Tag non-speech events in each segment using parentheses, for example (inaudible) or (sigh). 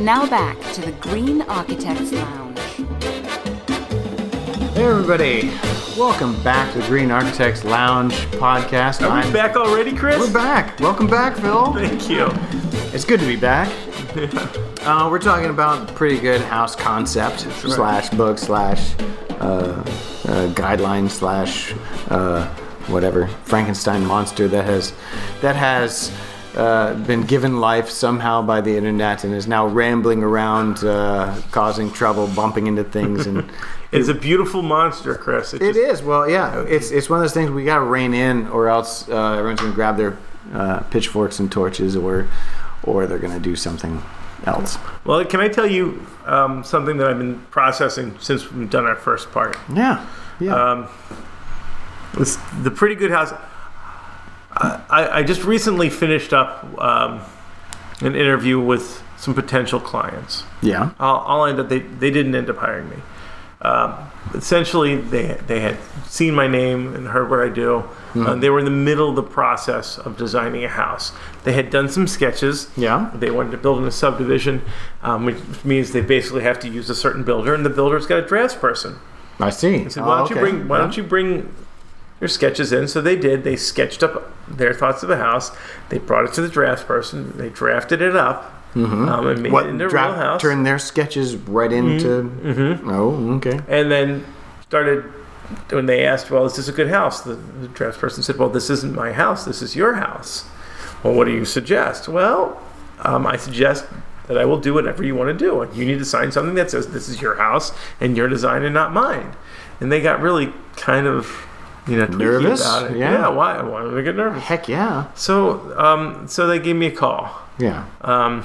Now back to the Green Architects Lounge. Hey everybody, welcome back to the Green Architects Lounge podcast. Are we I'm- back already, Chris? We're back. Welcome back, Phil. Thank you. It's good to be back. (laughs) Uh, we're talking about pretty good house concept slash book slash uh, uh, guideline slash uh, whatever Frankenstein monster that has that has uh, been given life somehow by the internet and is now rambling around, uh, causing trouble, bumping into things, and (laughs) (laughs) It's a beautiful monster, Chris. It is. Well, yeah. It's it's one of those things we got to rein in, or else uh, everyone's gonna grab their uh, pitchforks and torches, or or they're gonna do something else. Well, can I tell you um, something that I've been processing since we've done our first part? Yeah. Yeah. Um, it's the pretty good house. I, I just recently finished up um, an interview with some potential clients. yeah. I'll, I'll end up. They they didn't end up hiring me. Um, essentially, they they had seen my name and heard what I do. Uh, they were in the middle of the process of designing a house. They had done some sketches. Yeah. They wanted to build in a subdivision, um, which means they basically have to use a certain builder, and the builder's got a draftsperson. I see. I said, "Why Oh, don't you okay. bring Why Yeah. don't you bring your sketches in?" So they did. They sketched up their thoughts of the house. They brought it to the draftsperson. They drafted it up um, and made What it into a draft- real house. turn their sketches right into? Oh, okay. and then started when they asked, "Well, is this a good house?" The, the draft person said, "Well, this isn't my house. This is your house." Well, what do you suggest? Well, um, I suggest that I will do whatever you want to do, and you need to sign something that says this is your house and your design and not mine. And they got really kind of, you know, Nervous? about it. Yeah. why? Why did they get nervous? Heck yeah. So, um, so they gave me a call. Yeah. Um,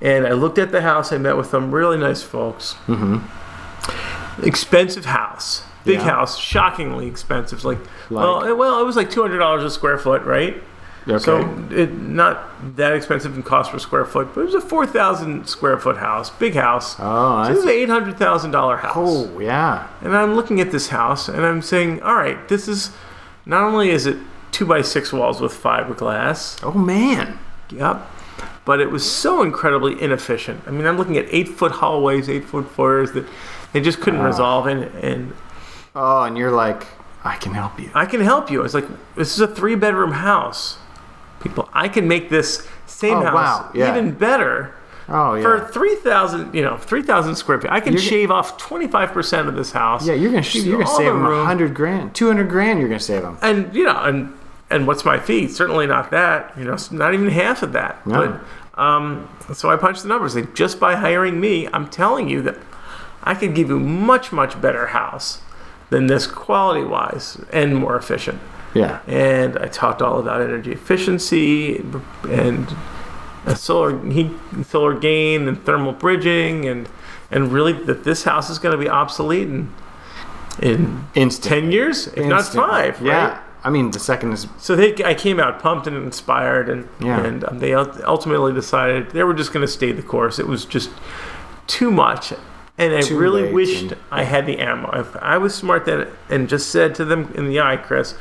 and I looked at the house. I met with them. Really nice folks. Mm-hmm. Expensive house. Big Yeah. house. Shockingly expensive. Like, Like? well, it, well, it was like two hundred dollars a square foot, right? Okay. So it not that expensive in cost per square foot, but it was a four thousand square foot house, big house. oh, So it was I an eight hundred thousand dollar house. Oh, yeah. And I'm looking at this house and I'm saying, all right, this is not only is it two by six walls with fiberglass, Oh man. Yep. But it was so incredibly inefficient. I mean, I'm looking at eight foot hallways, eight foot floors that they just couldn't resolve. And, and Oh, and you're like, I can help you. I can help you. It's like, this is a three bedroom house. People, I can make this same Oh, house wow. Yeah. even better. Oh yeah. For 3,000, you know, 3,000 square feet, I can You're shave off 25% of this house. yeah, you're gonna sh- you you're gonna save the them a hundred grand, two hundred grand. You're gonna save them. and you know, and and what's my fee? Certainly not that. You know, not even half of that. No. But um, so I punched the numbers. Like just by hiring me, I'm telling you that I can give you much much better house than this quality wise and more efficient. Yeah. And I talked all about energy efficiency and solar heat, solar gain, and thermal bridging, and and really that this house is going to be obsolete in in ten years, if not five. Yeah. right? I mean, the second is So they, I came out pumped and inspired, and Yeah. and um, they ultimately decided they were just going to stay the course. It was just too much, and I Too really wished and- I had the ammo. If I was smart then and just said to them in the eye, Chris,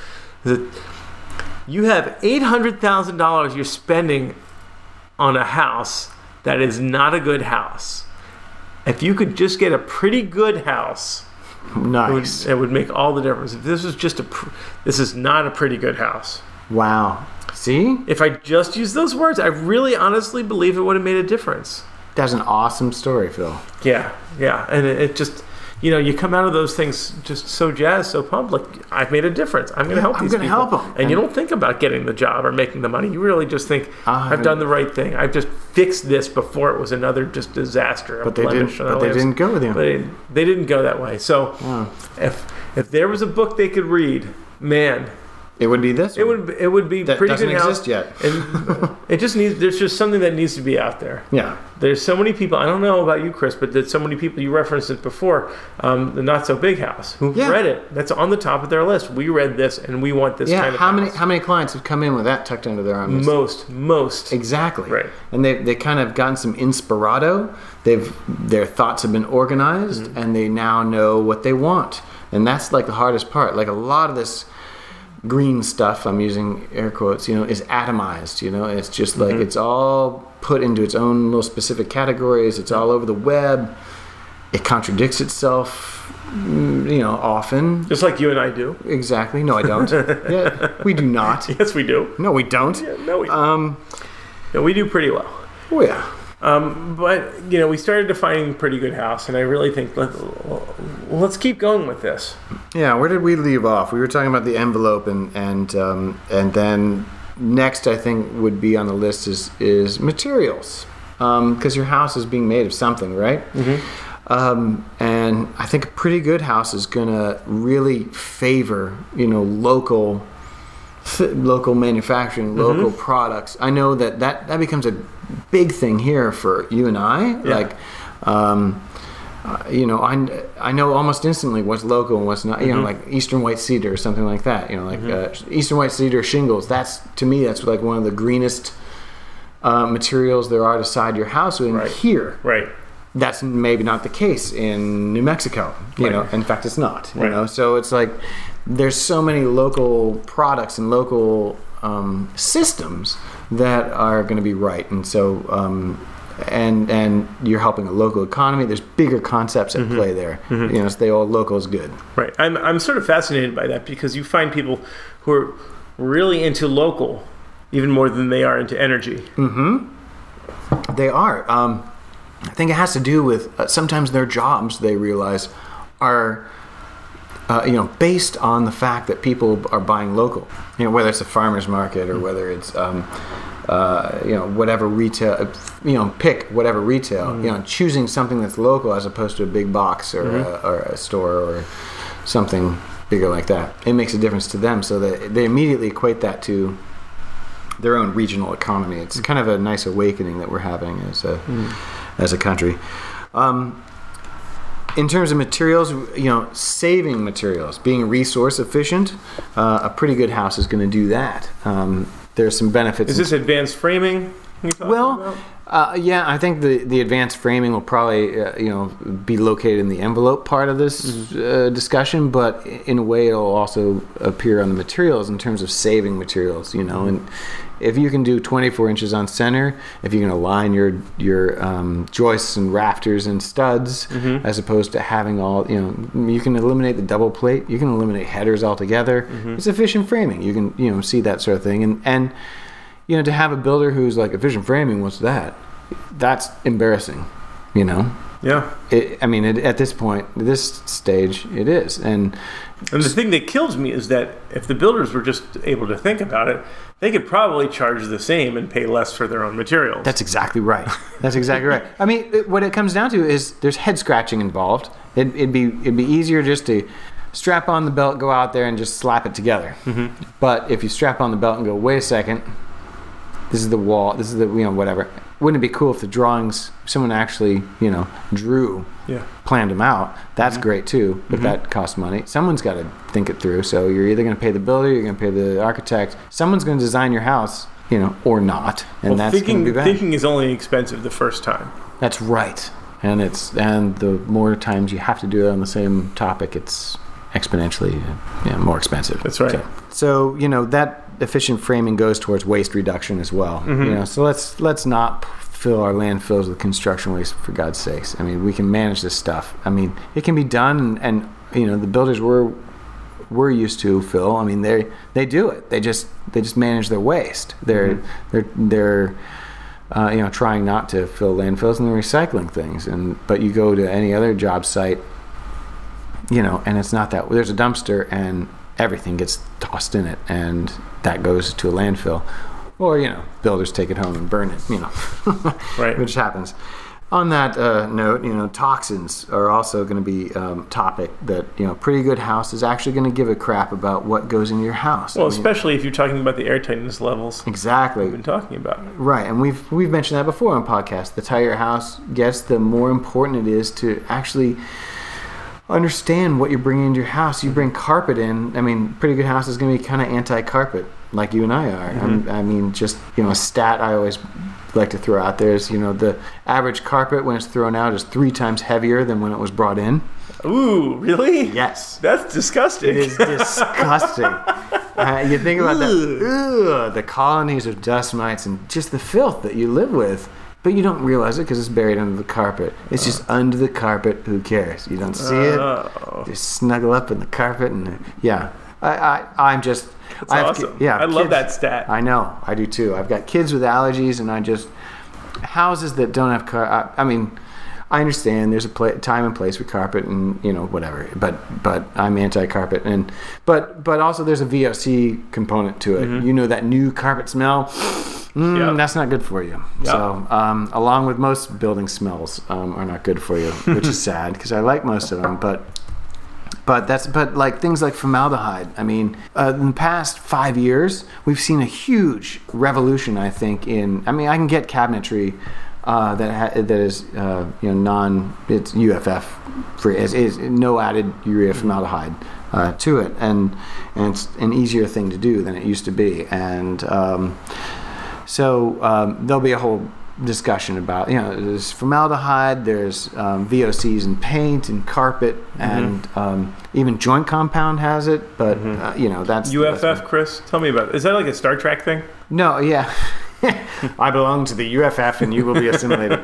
you have eight hundred thousand dollars you're spending on a house that is not a good house. If you could just get a pretty good house, it would, nice. it would make all the difference. If this was just a, pr- this is not a pretty good house. Wow. See, If I just used those words, I really honestly believe it would have made a difference. that's an awesome story, Phil. Yeah, yeah, and it, it just, you know, you come out of those things just so jazzed, so pumped. Like I've made a difference. I'm going to help I'm gonna help help 'em. And, you don't think about getting the job or making the money. You really just think Ah, I've done the right thing. I've just fixed this before it was another just disaster. But they didn't. But they lives. didn't go with you. They, they didn't go that way. So Oh. if if there was a book they could read, man, It would be this. it would it would be That pretty doesn't good house. exist yet. And (laughs) it just needs. There's just something that needs to be out there. Yeah. There's so many people. I don't know about you, Chris, but there's so many people. You referenced it before. Um, the Not So Big House, who Yeah. read it. That's on the top of their list. We read this, and we want this Yeah. kind of how many how many clients have come in with that tucked under their arm? Most, most. Exactly. Right. And they they kind of gotten some inspirado. They've their thoughts have been organized Mm-hmm. and they now know what they want. And that's like the hardest part. Like a lot of this green stuff i'm using air quotes you know is atomized you know it's just like it's all put into its own little specific categories it's all over the web. It contradicts itself mm, you know often. Just like you and I do. exactly. No i don't. (laughs) Yeah we do not. Yes, we do. no we don't. No, we, um no, we do pretty well. oh yeah Um, but you know, we started to defining pretty good house, and I really think let, let's keep going with this. Yeah, where did we leave off? We were talking about the envelope, and and um, and then next, I think would be on the list is is materials, because your house is being made of something, right? Um, and I think a pretty good house is gonna really favor you know local local manufacturing, local products. I know that, that that becomes a big thing here for you and I. Like, um, uh, you know, I, I know almost instantly what's local and what's not. You know, like Eastern white cedar or something like that. You know, like uh, Eastern white cedar shingles. That's to me, that's like one of the greenest uh, materials there are to side your house. with. Right. here, Right. that's maybe not the case in New Mexico. You Right. know, in fact, it's not. You Right. know, so it's like there's so many local products and local um, systems that are going to be right, and so um, and and you're helping a local economy. There's bigger concepts at play there. You know, so they all local is good. Right. I'm, I'm sort of fascinated by that because you find people who are really into local even more than they are into energy. Mm-hmm. They are. Um, I think it has to do with uh, sometimes their jobs they realize are. Uh, you know, based on the fact that people are buying local, you know, whether it's a farmer's market or whether it's, um, uh, you know, whatever retail, you know, pick whatever retail, you know, choosing something that's local as opposed to a big box or, a, or a store or something bigger like that. It makes a difference to them, so that they immediately equate that to their own regional economy. It's kind of a nice awakening that we're having as a as a country. Um, in terms of materials, you know, saving materials, being resource efficient, uh, a pretty good house is going to do that. Um, there's some benefits. Is this advanced framing? Well, about? Uh, yeah, I think the, the advanced framing will probably uh, you know be located in the envelope part of this Mm-hmm. uh, discussion, but in a way it'll also appear on the materials in terms of saving materials. You know, and if you can do 24 inches on center, if you can align your your um, joists and rafters and studs, Mm-hmm. as opposed to having all you know, you can eliminate the double plate. You can eliminate headers altogether. Mm-hmm. It's efficient framing. You can you know see that sort of thing, and and you know, to have a builder who's like efficient framing, what's that? That's embarrassing, you know. yeah. It, I mean, it, at this point, this stage, it is, and And the thing that kills me is that if the builders were just able to think about it, they could probably charge the same and pay less for their own materials. that's exactly right. That's exactly right. I mean, it, what it comes down to is there's head scratching involved. It, it'd be it'd be easier just to strap on the belt, go out there, and just slap it together. Mm-hmm. But if you strap on the belt and go, wait a second, this is the wall, this is the you know whatever. Wouldn't it be cool if the drawings someone actually you know drew yeah. planned them out. That's mm-hmm. great too, but mm-hmm. that costs money. Someone's got to think it through. So you're either going to pay the builder, you're going to pay the architect. Someone's going to design your house, you know, or not, and Well, that's thinking be bad. thinking is only expensive the first time. That's right, and it's and the more times you have to do it on the same topic, it's exponentially yeah, more expensive. That's right. So, so, you know that efficient framing goes towards waste reduction as well. Mm-hmm. You know, so let's let's not fill our landfills with construction waste for God's sakes. I mean, we can manage this stuff. I mean, it can be done, and, and you know the builders we're we're used to, Phil. I mean, they they do it. They just they just manage their waste. They're Mm-hmm. they're they're uh, you know trying not to fill landfills and they're recycling things. And but you go to any other job site, you know, and it's not that. There's a dumpster and everything gets tossed in it, and that goes to a landfill. Or you know, builders take it home and burn it. You know, (laughs) Right. which happens. On that uh, note, you know, toxins are also going to be um, topic that you know, pretty good house is actually going to give a crap about what goes in your house. I Well, mean, especially if you're talking about the air tightness levels exactly. we've been talking about. Right, and we've we've mentioned that before on podcast. The tighter your house gets, the more important it is to actually understand what you're bringing into your house. You bring carpet in. I mean, pretty good house is going to be kind of anti-carpet, like you and I are. I'm- I mean, just you know, a stat I always like to throw out there is you know the average carpet when it's thrown out is three times heavier than when it was brought in. Ooh, really? Yes. That's disgusting. It is disgusting. (laughs) Uh, you think about that. Ugh, the colonies of dust mites and just the filth that you live with. But you don't realize it because it's buried under the carpet. It's just uh. under the carpet. Who cares? You don't see it. Oh. Just snuggle up in the carpet and yeah. I, I I'm just. That's I awesome. ki- yeah, I love kids- that stat. I know. I do too. I've got kids with allergies, and I just houses that don't have car. I, I mean, I understand there's a pla time and place for carpet, and you know whatever. But but I'm anti-carpet, and but but also there's a VOC component to it. You know that new carpet smell. Mm, Yeah. That's not good for you. Yeah. So, um, along with most building smells, um, are not good for you, which is (laughs) sad because I like most of them. But but that's but like things like formaldehyde. I mean, uh, in the past five years, we've seen a huge revolution. I think in. I mean, I can get cabinetry uh, that ha- that is uh, you know non it's UFF free. Is, is no added urea formaldehyde uh, to it, and and it's an easier thing to do than it used to be. And um, so um, there'll be a whole discussion about you know there's formaldehyde, there's um, VOCs in paint and carpet, and um, even joint compound has it. But uh, you know that's that's- UFF, Chris, tell me about it. Is that like a Star Trek thing? no, yeah. (laughs) I belong to the UFF and you will be assimilated.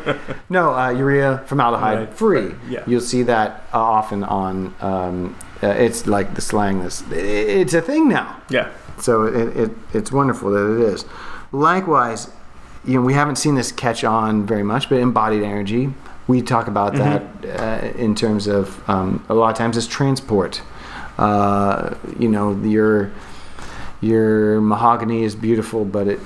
no, uh, urea formaldehyde Right, free. right, yeah. You'll see that uh, often on. Um, uh, it's like the slang. This it's a thing now. Yeah. So it, it, it's wonderful that it is. Likewise, you know, we haven't seen this catch on very much, but embodied energy, we talk about that uh, in terms of um, a lot of times it's transport. Uh, you know, your your mahogany is beautiful, but it,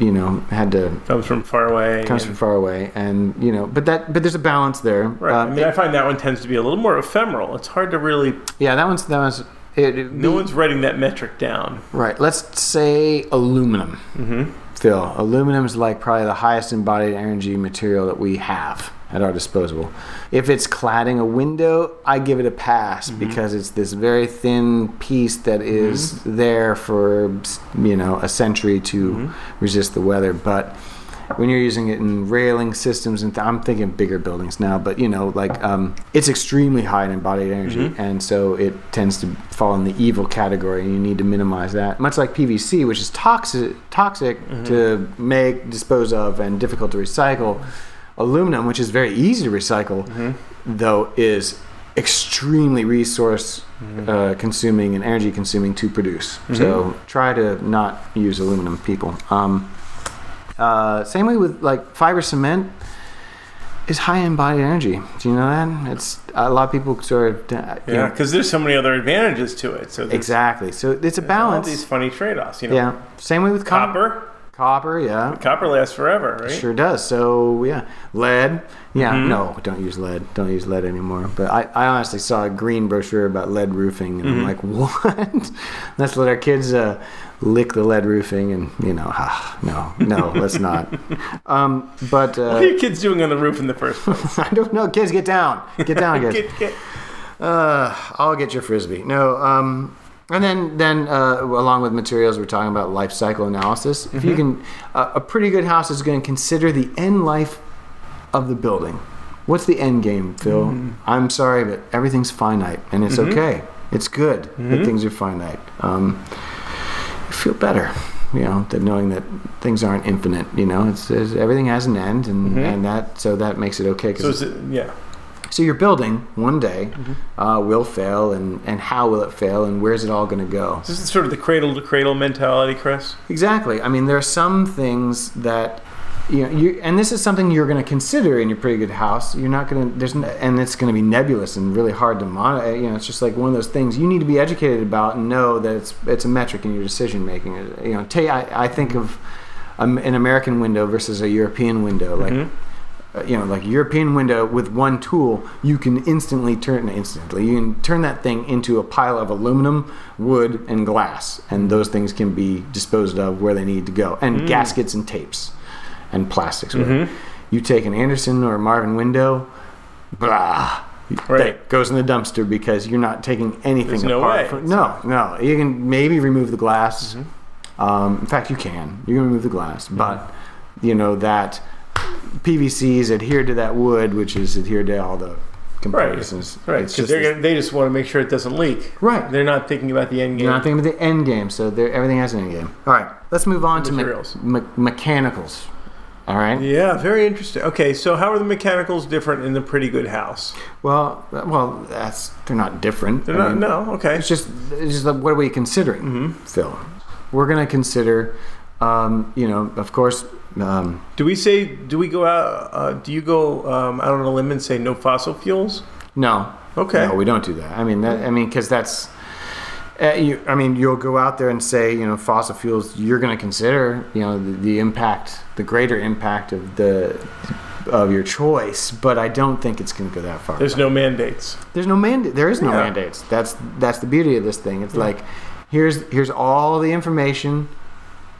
you know, had to Comes from far away. comes and- from far away, and you know, but that but there's a balance there. Right. Uh, I mean, I find that one tends to be a little more ephemeral. It's hard to really. yeah, that one's that one's. It, it- No one's writing that metric down. Right. Let's say aluminum. Mm-hmm. Phil, aluminum is like probably the highest embodied energy material that we have at our disposal. If it's cladding a window, I give it a pass Mm-hmm. because it's this very thin piece that is there for you know a century to Mm-hmm. resist the weather. But when you're using it in railing systems, and th- I'm thinking bigger buildings now, but you know, like um, it's extremely high in embodied energy, Mm-hmm. and so it tends to fall in the evil category, and you need to minimize that. Much like PVC, which is toxic, toxic Mm-hmm. to make, dispose of, and difficult to recycle. Aluminum, which is very easy to recycle, Mm-hmm. though, is extremely resource Mm-hmm. uh, consuming and energy consuming to produce. So try to not use aluminum, people. Um, uh, same way with like fiber cement is high embodied energy. Do you know that? It's a lot of people sort of uh, Yeah, because there's so many other advantages to it. So exactly. So it's a all balance. these funny trade-offs. You know, yeah. Same way with copper. Copper, yeah. Copper lasts forever, right? Sure does. So yeah, lead. Yeah, Mm-hmm. no, don't use lead. Don't use lead anymore. But I, I honestly saw a green brochure about lead roofing, and I'm like, Mm-hmm. (laughs) what? let's let our kids uh, lick the lead roofing, and you know, ah, no, no, let's (laughs) not. Um, but What are uh, your kids doing on the roof in the first place? (laughs) I don't know. Kids, get down. Get down, kids. Get- get- Uh, I'll get your frisbee. No, um, and then then uh, along with materials, we're talking about life cycle analysis. If Mm-hmm. you can, uh, a pretty good house is going to consider the end life of the building. What's the end game, Phil? Mm-hmm. I'm sorry, but everything's finite, and it's okay. It's good Mm-hmm. that things are finite. Um, you feel better, you know, that knowing that things aren't infinite. You know, it's, it's everything has an end, and, and that so that makes it okay. 'cause Mm-hmm. so is it, yeah. So your building one day Mm-hmm. uh, will fail, and, and how will it fail, and where's it all going to go? This is sort of the cradle to cradle mentality, Chris. Exactly. I mean, there are some things that you know, you and this is something you're going to consider in your pretty good house. You're not going to there's and it's going to be nebulous and really hard to monitor. You know, it's just like one of those things you need to be educated about and know that it's it's a metric in your decision making. You know, take I, I think of um, an American window versus a European window, like. uh, Uh, you know, like European window with one tool, you can instantly turn instantly. You can turn that thing into a pile of aluminum, wood, and glass, and those things can be disposed of where they need to go, and mm. gaskets and tapes, and plastics. whatever. Mm-hmm. You take an Andersen or Marvin window, blah. Right. That goes in the dumpster because you're not taking anything There's no apart way. from. No, no. You can maybe remove the glass. Mm-hmm. Um, in fact, you can. You can remove the glass, but mm-hmm. you know that PVC is adhered to that wood, which is adhered to all the comparisons. Right, because they're they just want to make sure it doesn't leak. Right. They're not thinking about the end game. You're not thinking about the end game, so everything has an end game. All right, let's move on to me- Materials. me- mechanicals. All right. yeah, very interesting. Okay, so how are the mechanicals different in the Pretty Good House? Well, well, that's they're not different. They're I not. mean, no. Okay. It's just, it's just what are we considering, Mm-hmm. Phil? We're going to consider, um, you know, of course, um, Do we say? Do we go out? Uh, do you go um, out on a limb and say no fossil fuels? no. Okay. No, we don't do that. I mean, that, I mean, because that's, uh, you, I mean, you'll go out there and say, you know, fossil fuels. You're going to consider, you know, the, the impact, the greater impact of the of your choice. But I don't think it's going to go that far. There's no mandates. There's no mandate. There is no Yeah. mandates. That's that's the beauty of this thing. It's like here's here's all the information.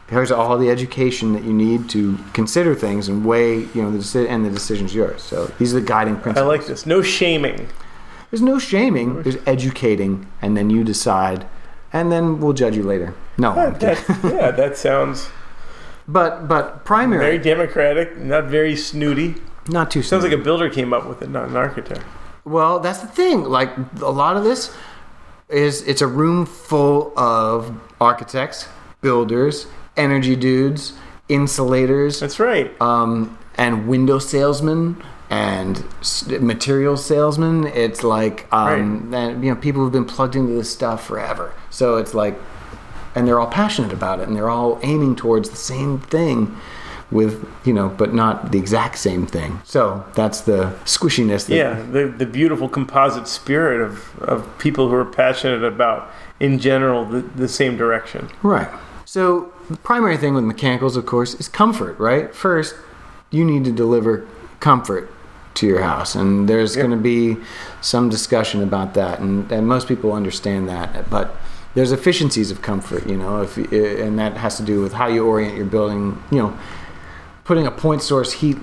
Here's all the education that you need to consider things and weigh, you know, the deci- and the decision's yours. So these are the guiding principles. I principles. like this. No shaming. There's no shaming. There's educating, and then you decide, and then we'll judge you later. No, I'm kidding. That, (laughs) yeah, that sounds but but primary, very democratic, not very snooty. not too. Sounds like a builder came up with it, not an architect. Well, that's the thing. Like a lot of this is it's a room full of architects, builders, energy dudes, insulators, That's right. um, and window salesmen and material salesmen. It's like um, and, you know people who've been plugged into this stuff forever. So it's like, and they're all passionate about it, and they're all aiming towards the same thing. With you know, but not the exact same thing. So that's the squishiness. That, Yeah, the, the beautiful composite spirit of, of people who are passionate about, in general, the, the same direction. Right. So the primary thing with mechanicals, of course, is comfort. Right. First, you need to deliver comfort to your house, and there's Yep. going to be some discussion about that, and, and most people understand that, but. There's efficiencies of comfort, you know, if eh, and that has to do with how you orient your building. You know, putting a point source heat,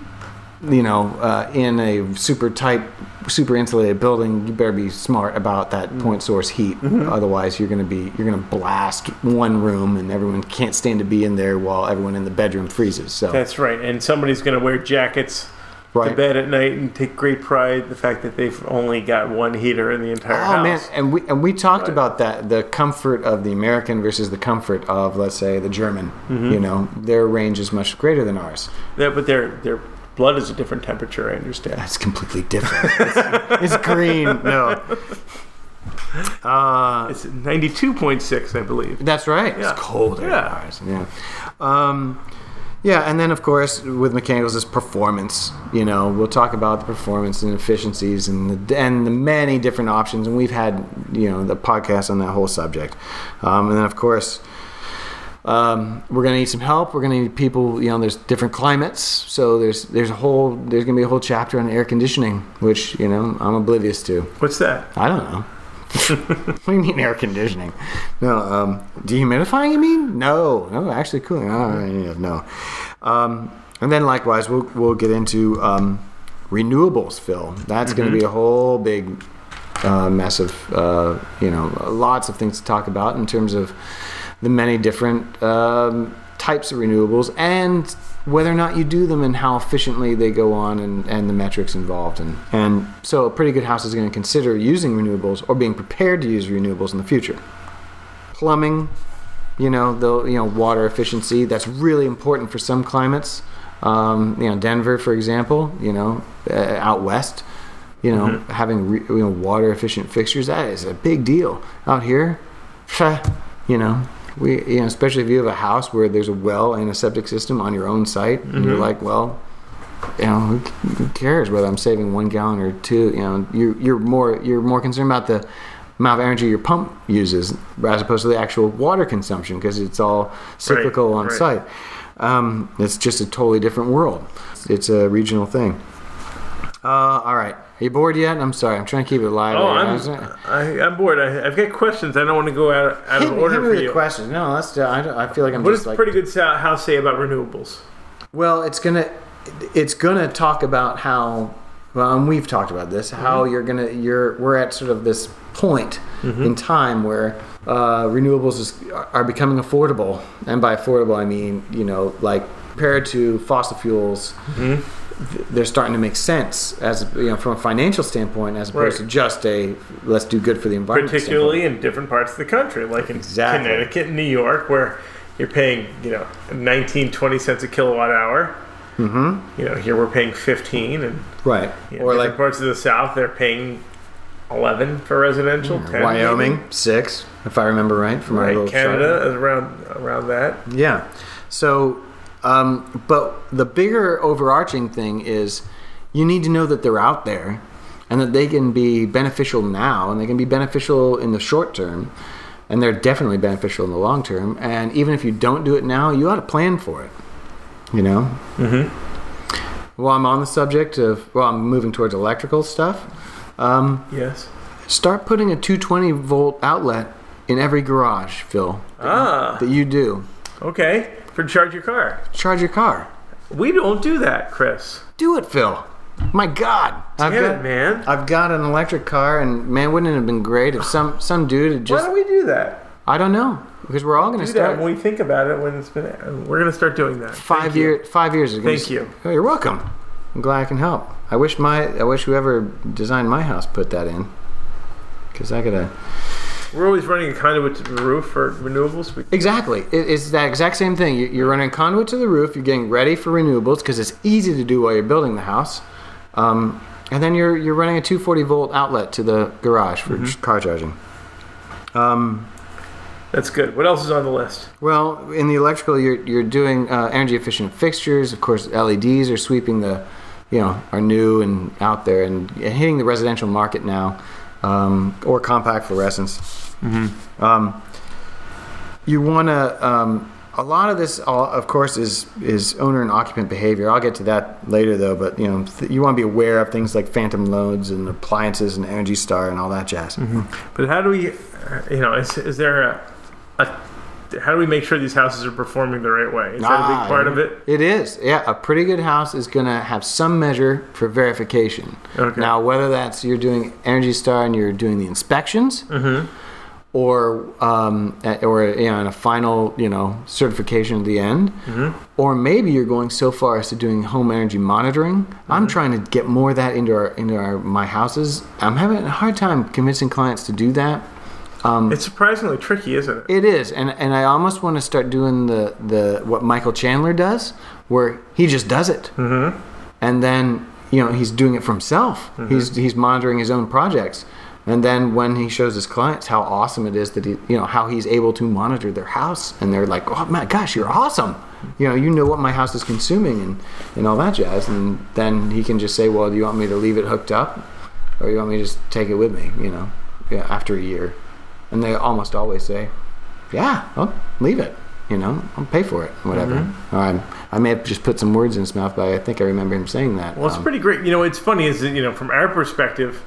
you know, uh, in a super tight, super insulated building, you better be smart about that Mm. point source heat. Mm-hmm. Otherwise, you're going to be you're going to blast one room, and everyone can't stand to be in there while everyone in the bedroom freezes. So That's right. And somebody's going to wear jackets to bed at night and take great pride in the fact that they've only got one heater in the entire house. Oh man, and we and we talked Right. about that the comfort of the American versus the comfort of let's say the German. Mm-hmm. You know, their range is much greater than ours. That- but their their blood is a different temperature. I understand. That's completely different. it's, (laughs) it's green. No. Uh, It's ninety two point six, I believe. That's right. Yeah. It's colder than Yeah. ours. Yeah. Um, yeah, and then of course with mechanicals is performance. You know, we'll talk about the performance and efficiencies and the, and the many different options, and we've had you know the podcast on that whole subject. Um, and then of course. Um, we're gonna need some help. We're gonna need people. You know, there's different climates, so there's there's a whole there's gonna be a whole chapter on air conditioning, which you know I'm oblivious to. What's that? I don't know. (laughs) what do you mean air conditioning? No, um, dehumidifying. You mean? No, no, actually cooling. No. Um, and then likewise, we'll we'll get into um, renewables, Phil. That's going to be a whole big uh, mess of uh, you know lots of things to talk about in terms of the many different um, types of renewables and whether or not you do them and how efficiently they go on and, and the metrics involved. And and so a pretty good house is going to consider using renewables or being prepared to use renewables in the future. Plumbing you know the you know water efficiency that's really important for some climates. Um, you know denver for example you know uh, out west you know having re, you know water efficient fixtures that is a big deal. Out here (laughs) you know we you know especially if you have a house where there's a well and a septic system on your own site and you're like well you know who, cares whether i'm saving one gallon or two you know you're, you're more you're more concerned about the amount of energy your pump uses as opposed to the actual water consumption because it's all cyclical on right. site. Um, it's just a totally different world. It's a regional thing. Uh, all right are you bored yet i'm sorry i'm trying to keep it live Oh, I'm. I, I'm bored. I, I've got questions. I don't want to go out, out Hit of order hit me for with you. questions. No, that's I, I feel like I'm What just does like Pretty Good House say about renewables? Well, it's gonna it's gonna talk about how well, and we've talked about this. How Mm-hmm. you're gonna you're we're at sort of this point in time where uh, renewables is, are becoming affordable, and by affordable I mean you know like compared to fossil fuels. Mm-hmm. Th- they're starting to make sense as you know from a financial standpoint, as opposed Right. to just a let's do good for the environment. particularly in different parts of the country, like in Exactly. Connecticut and New York, where you're paying, you know, 19, 20 cents a kilowatt hour. Mm-hmm. You know, here we're paying 15, and right? you know, or like parts of the South, they're paying 11 for residential. 10 Wyoming, maybe. six, if I remember right from our right? little Canada chart. is around around that. Yeah. So, um, but the bigger overarching thing is you need to know that they're out there and that they can be beneficial now and they can be beneficial in the short term and they're definitely beneficial in the long term. And even if you don't do it now, you ought to plan for it. You know? Mm-hmm. While I'm on the subject of, well, I'm moving towards electrical stuff. Um, Yes. start putting a 220 volt outlet in every garage, Phil, Ah, that you do. okay. For charge your car. Charge your car. We don't do that, Chris. Do it, Phil. My God, I've got, it, man. I've got an electric car, and man, wouldn't it have been great if some some dude had just. Why don't we do that? I don't know because we're all going to Do that start when we think about it. When it's been, we're going to start doing that. five Thank you. year five years ago. Thank you. Oh, you're welcome. I'm glad I can help. I wish my I wish whoever designed my house put that in because I gotta We're always running a conduit to the roof for renewables. We, exactly. It, it's that exact same thing. You- You're running conduit to the roof. You're getting ready for renewables because it's easy to do while you're building the house. Um, and then you're you're running a 240 volt outlet to the garage for Mm-hmm. car charging. that's good. What else is on the list? Well, in the electrical, you're you're doing uh, energy efficient fixtures. Of course, LEDs are sweeping the, you know, are new and out there and hitting the residential market now, um, or compact fluorescence. Um, you want to. Um, a lot of this, all, of course, is is owner and occupant behavior. I'll get to that later, though. But you know, th- you want to be aware of things like phantom loads and appliances and Energy Star and all that jazz. But how do we, you know, is, is there a, a, how do we make sure these houses are performing the right way? Is that a Ah, big part of it? It is. Yeah, a pretty good house is going to have some measure for verification. Okay. Now, whether that's you're doing Energy Star and you're doing the inspections, Mm-hmm. Or um, a- or you know, and a final you know certification at the end, Mm-hmm. or maybe you're going so far as to doing home energy monitoring. Mm-hmm. I'm trying to get more of that into our into our my houses. I'm having a hard time convincing clients to do that. It's surprisingly tricky, isn't it? It is, and and I almost want to start doing the the what Michael Chandler does, where he just does it, mm-hmm. and then you know he's doing it for himself. He's he's monitoring his own projects, and then when he shows his clients how awesome it is that he you know how he's able to monitor their house, and they're like, oh my gosh, you're awesome. You know, you know what my house is consuming and, and all that jazz. And then he can just say, well, do you want me to leave it hooked up? Or you want me to just take it with me, you know, yeah, after a year? And they almost always say, yeah, I'll leave it. You know, I'll pay for it, whatever. Mm-hmm. Or I'm, I may have just put some words in his mouth, but I think I remember him saying that. Well, it's Um, pretty great. You know, it's funny is that, you know, from our perspective,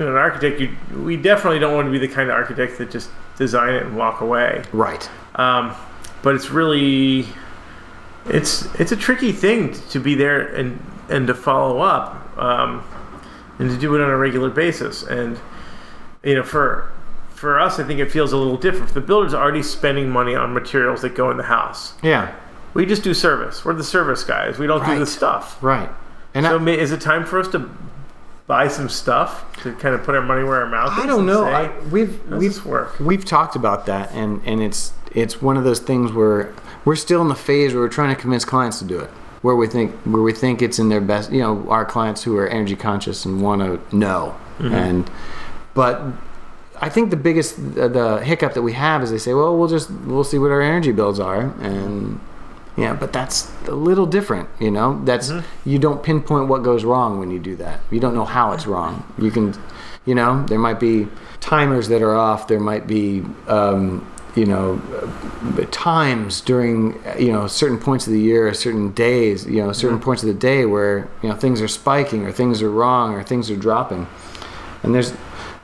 you know, an architect, you, we definitely don't want to be the kind of architect that just design it and walk away. right. Um, but it's really, it's it's a tricky thing to be there and and to follow up um, and to do it on a regular basis. And you know, for for us, I think it feels a little different. If the builder's are already spending money on materials that go in the house, Yeah. we just do service. We're the service guys. We don't do the stuff. Right. And So I, is it time for us to buy some stuff to kind of put our money where our mouth is? I don't know. say, I, we've we've work?" we've talked about that, and and it's it's one of those things where we're still in the phase where we're trying to convince clients to do it. Where we think where we think it's in their best, you know, our clients who are energy conscious and want to know, mm-hmm. and but I think the biggest the hiccup that we have is they say, well, we'll just we'll see what our energy bills are, and yeah, but that's a little different, you know. That's you don't pinpoint what goes wrong when you do that. You don't know how it's wrong. You can, you know, there might be timers that are off. There might be, um, you know, uh, times during you know certain points of the year, or certain days, you know, certain points of the day where you know things are spiking or things are wrong or things are dropping, and there's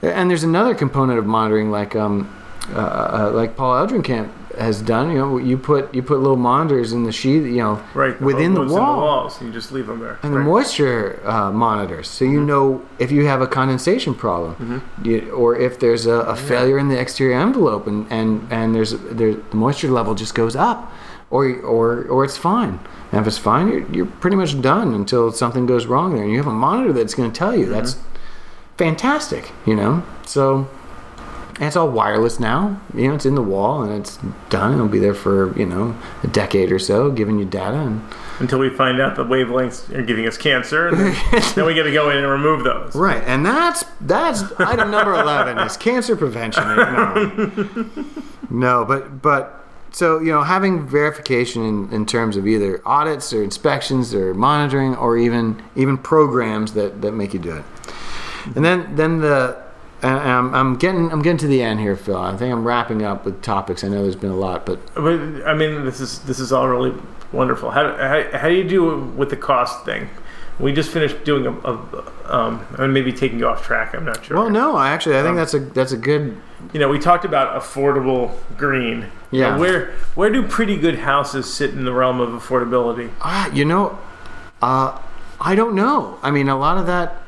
and there's another component of monitoring like um uh, uh, like Paul Eldrenkamp has done. You know, you put you put little monitors in the sheet, you know, right within the wall. in the walls. You just leave them there. And the moisture uh, monitors, so you mm-hmm. know if you have a condensation problem, mm-hmm. you, or if there's a, a failure in the exterior envelope, and, and, and there's there, the moisture level just goes up. or or or it's fine. And if it's fine, you're, you're pretty much done until something goes wrong there, and you have a monitor that's going to tell you. Mm-hmm. That's fantastic, you know. So and it's all wireless now. You know, it's in the wall and it's done. It'll be there for you know a decade or so, giving you data. And Until we find out the wavelengths are giving us cancer, and then, (laughs) then we got to go in and remove those. right, and that's that's item number eleven is cancer prevention. No, (laughs) no but but. So you know, having verification in, in terms of either audits or inspections or monitoring or even even programs that, that make you do it, and then then the I'm, I'm getting I'm getting to the end here, Phil. I think I'm wrapping up with topics. I know there's been a lot, but But I mean, this is this is all really wonderful. How, how, how do you do with the cost thing? We just finished doing a, a um, and maybe taking you off track. I'm not sure. well, no, I actually I think that's a that's a good you know, we talked about affordable green. Yeah. where where do pretty good houses sit in the realm of affordability? Ah, you know, uh, I don't know. I mean, a lot of that.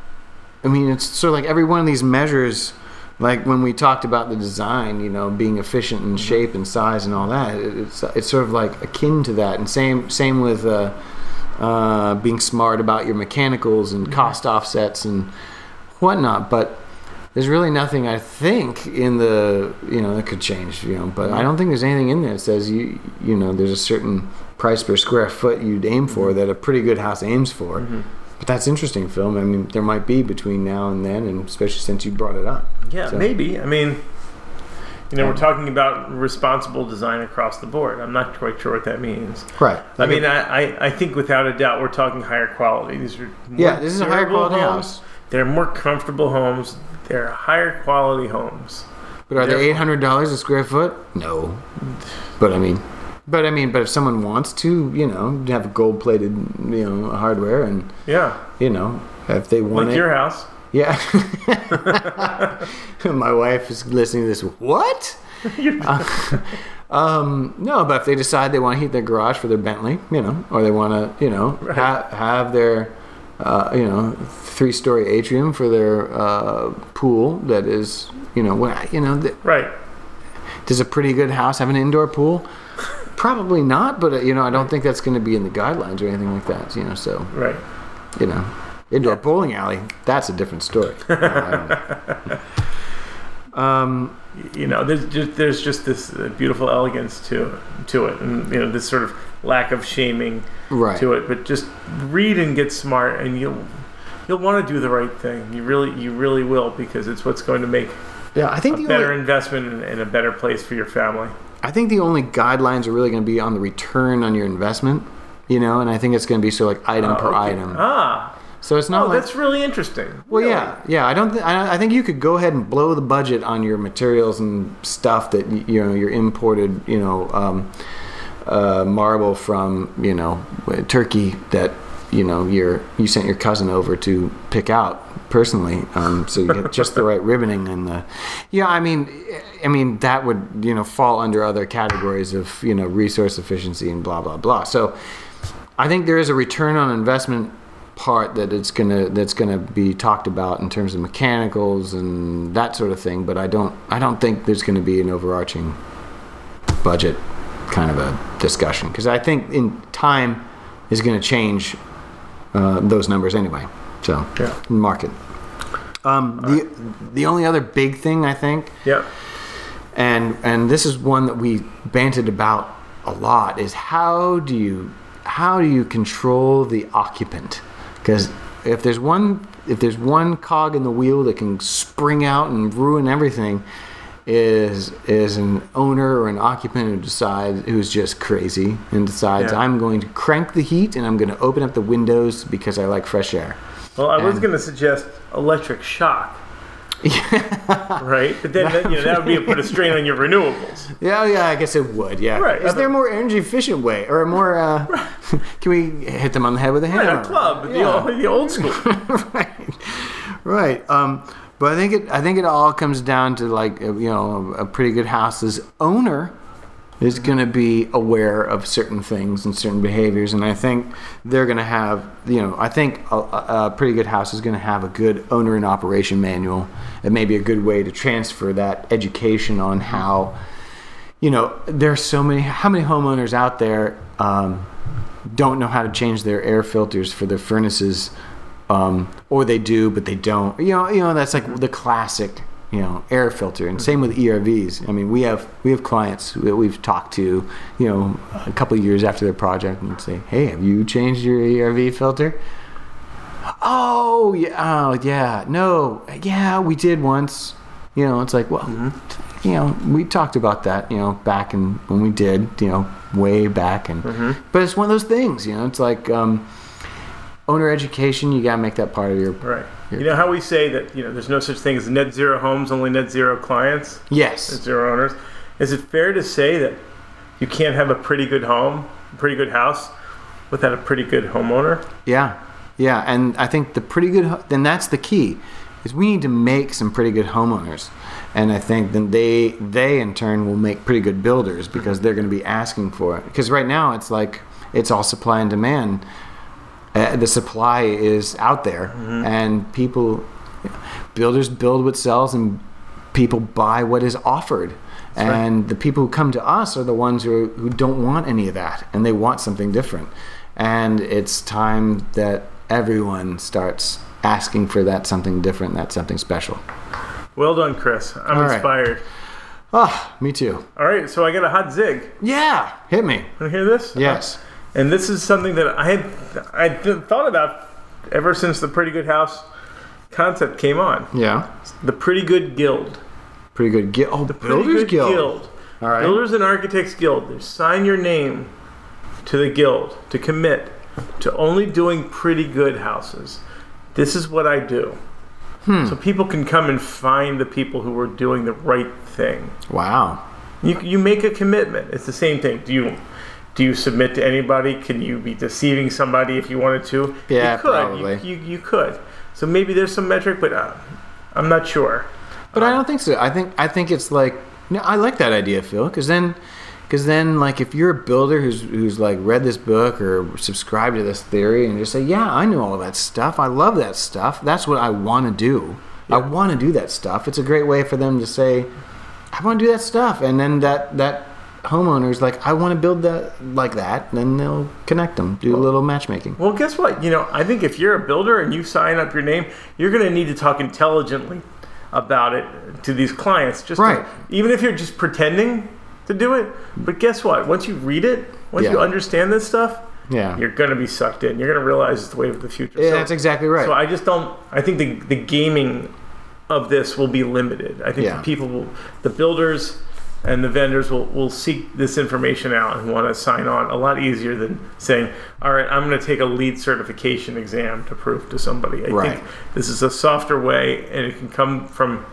I mean, it's sort of like every one of these measures. Like when we talked about the design, you know, being efficient in shape and size and all that, it's it's sort of like akin to that. And same same with uh, uh, being smart about your mechanicals and cost offsets and whatnot. But there's really nothing I think in the you know that could change. You know, but I don't think there's anything in there that says you you know there's a certain price per square foot you'd aim for that a pretty good house aims for. But that's interesting, Phil. I mean, there might be between now and then, and especially since you brought it up. Yeah, So- maybe. I mean, you know, we're talking about responsible design across the board. I'm not quite sure what that means. Right. I mean, I, I, I think without a doubt we're talking higher quality. These are more Yeah, this is a higher quality homes. house. They're more comfortable homes. They're higher quality homes. But are they Therefore- eight hundred dollars a square foot? No. But I mean, but I mean, but if someone wants to, you know, have gold plated, you know, hardware, and Yeah, you know, if they want like it, your house. yeah. (laughs) My wife is listening to this. What? Uh, (laughs) (laughs) um, no, but if they decide they want to heat their garage for their Bentley, you know, or they want to, you know, ha- have their, uh, you know, three-story atrium for their uh, pool that is, you know, what, you know, Right. does a pretty good house have an indoor pool? Probably not, but uh, you know, I don't think that's going to be in the guidelines or anything like that. You know, so Right. you know, indoor bowling alley, that's a different story. I (laughs) um, you know, there's just there's just this uh, beautiful elegance to to it, and you know, this sort of lack of shaming right. to it. But just read and get smart, and you'll you'll want to do the right thing. You really you really will because it's what's going to make Yeah, I think a the better only, investment and, and a better place for your family. I think the only guidelines are really going to be on the return on your investment. You know, and I think it's going to be so like item per Oh, okay. item. Ah, So it's not oh, like that's really interesting. Well, Really. yeah, yeah. I don't. Th- I, I think you could go ahead and blow the budget on your materials and stuff that y- you know your imported, you know, um, uh, marble from you know Turkey that you know your you sent your cousin over to pick out personally, um, so you get (laughs) just the right ribboning and the. Yeah, I mean, I mean that would you know fall under other categories of you know resource efficiency and blah blah blah. So. I think there is a return on investment part that it's gonna that's gonna be talked about in terms of mechanicals and that sort of thing. But I don't I don't think there's gonna be an overarching budget kind of a discussion because I think in time is gonna change uh, those numbers anyway. So Yeah. market. Um, the the only other big thing I think Yep. and and this is one that we banted about a lot is how do you how do you control the occupant because if there's one if there's one cog in the wheel that can spring out and ruin everything is is an owner or an occupant who decides who's just crazy and decides Yeah. I'm going to crank the heat and I'm going to open up the windows because I like fresh air. Well, I was going to suggest electric shock. (laughs) right, but then that, you know, that would be a put a strain on your renewables. Yeah, yeah, I guess it would. Yeah. Right. Is there a more energy efficient way, or a more? Uh, (laughs) (laughs) can we hit them on the head with a hammer? Right, a club, the, Yeah. old, the old school. right. Right. Um, but I think it. I think it all comes down to like you know a, a pretty good house's owner is going to be aware of certain things and certain behaviors, and I think they're going to have you know I think a, a pretty good house is going to have a good owner and operation manual. It may be a good way to transfer that education on how you know, there's so many. How many homeowners out there um, don't know how to change their air filters for their furnaces, um, or they do but they don't. You know, you know that's like the classic. You know, air filter, and same with ERVs. I mean, we have we have clients that we've talked to, you know, a couple of years after their project, and say, "Hey, have you changed your ERV filter?" Oh yeah, oh yeah, no, yeah, we did once. You know, it's like, well, you know, we talked about that, you know, back in when we did, you know, way back, and but it's one of those things, you know, it's like um, owner education. You gotta make that part of your Right. You know how we say that you know there's no such thing as net zero homes, only net zero clients, net yes, zero owners. Is it fair to say that you can't have a pretty good home, a pretty good house, without a pretty good homeowner? yeah, yeah, and I think the pretty good. Then that's the key, is we need to make some pretty good homeowners, and I think then they they in turn will make pretty good builders because they're going to be asking for it. Because right now it's like it's all supply and demand. Uh, the supply is out there, and people, builders build what sells, and people buy what is offered. And the people who come to us are the ones who, who don't want any of that, and they want something different. And it's time that everyone starts asking for that something different, that something special. Well done, Chris. I'm right. inspired. Ah, me too. All right, so I got a hot zig. Yeah, hit me. Want to hear this? Yes. And this is something that I had I had thought about ever since the Pretty Good House concept came on. Yeah. The Pretty Good Guild. Pretty good. Guild. Oh, the Pretty Builders Good Guild. All right. Builders and Architects Guild. They sign your name to the guild to commit to only doing pretty good houses. This is what I do. Hmm. So people can come and find the people who are doing the right thing. Wow. You, you make a commitment. It's the same thing. Do you do you submit to anybody? Can you be deceiving somebody if you wanted to? Yeah, you could. probably. You, you, you could. So maybe there's some metric, but uh, I'm not sure. But I don't think so. I think I think it's like no, I like that idea, Phil, because then because then like if you're a builder who's who's like read this book or subscribed to this theory and just say, yeah, I know all that stuff. I love that stuff. That's what I want to do. I want to do that stuff. It's a great way for them to say, I want to do that stuff, and then that that homeowner's like, I want to build that like that. Then they'll connect them, do a little matchmaking. Well, guess what? You know, I think if you're a builder and you sign up your name, you're going to need to talk intelligently about it to these clients. Just to- Right. even if you're just pretending to do it. But guess what? Once you read it, once you understand this stuff, Yeah, you're going to be sucked in. You're going to realize it's the wave of the future. yeah, So- that's exactly right. So I just don't. I think the the gaming of this will be limited. I think Yeah. the people, will, the builders, and the vendors will will seek this information out and want to sign on a lot easier than saying, "All right, I'm going to take a LEED certification exam to prove to somebody." I Right. think this is a softer way, and it can come from.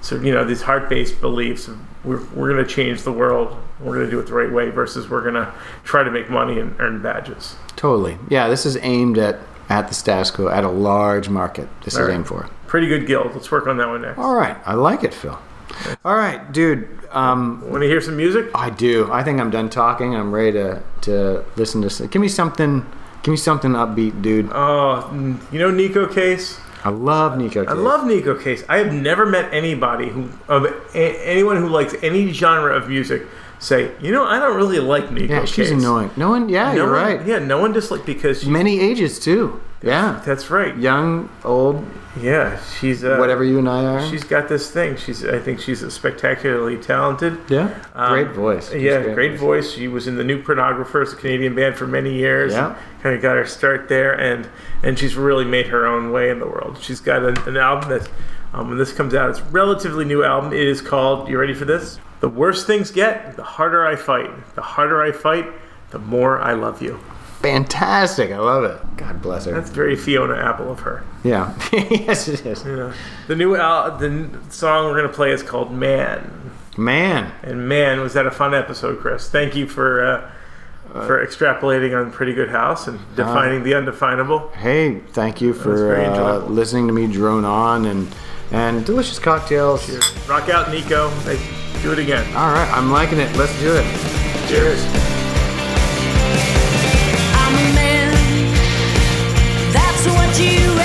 sort of, you know these heart-based beliefs. Of we're we're going to change the world. We're going to do it the right way versus we're going to try to make money and earn badges. totally. Yeah, this is aimed at at the status quo at a large market. This All is right. aimed for. Pretty good guild. Let's work on that one next. All right, I like it, Phil. All right, dude. Um, Want to hear some music? I do. I think I'm done talking. I'm ready to to listen to. some- Give me something. Give me something upbeat, dude. Oh, you know Neko Case? I love Neko. Case. I love Neko Case. I have never met anybody who of a, anyone who likes any genre of music say, you know, I don't really like Neko Yeah, Case. she's annoying. No one. Yeah, No you're one- right. Yeah, no one disliked because she, Many ages too. Yeah, that's right. young, old, Yeah, she's uh, whatever you and I are. She's got this thing. She's I think she's spectacularly talented. yeah, Um, great voice. She's Yeah, great, voice. She was in the New Pornographers, a Canadian band, for many years. Yeah. kind of got her start there, and and she's really made her own way in the world. She's got an, an album that, um, when this comes out, it's a relatively new album. It is called. You ready for this? The worse things get, the harder I fight. The harder I fight, the more I love you. Fantastic. I love it. God bless her. That's very Fiona Apple of her. yeah. (laughs) yes, it is. Yeah. The new al- the n- song we're gonna play is called "Man." Man. And man, was that a fun episode, Chris? Thank you for uh, for extrapolating on Pretty Good House and defining the undefinable. Hey, thank you for very uh, enjoyable. listening to me drone on and and delicious cocktails. Rock out, Neko. Hey, do it again. All right, I'm liking it. Let's do it. Cheers. you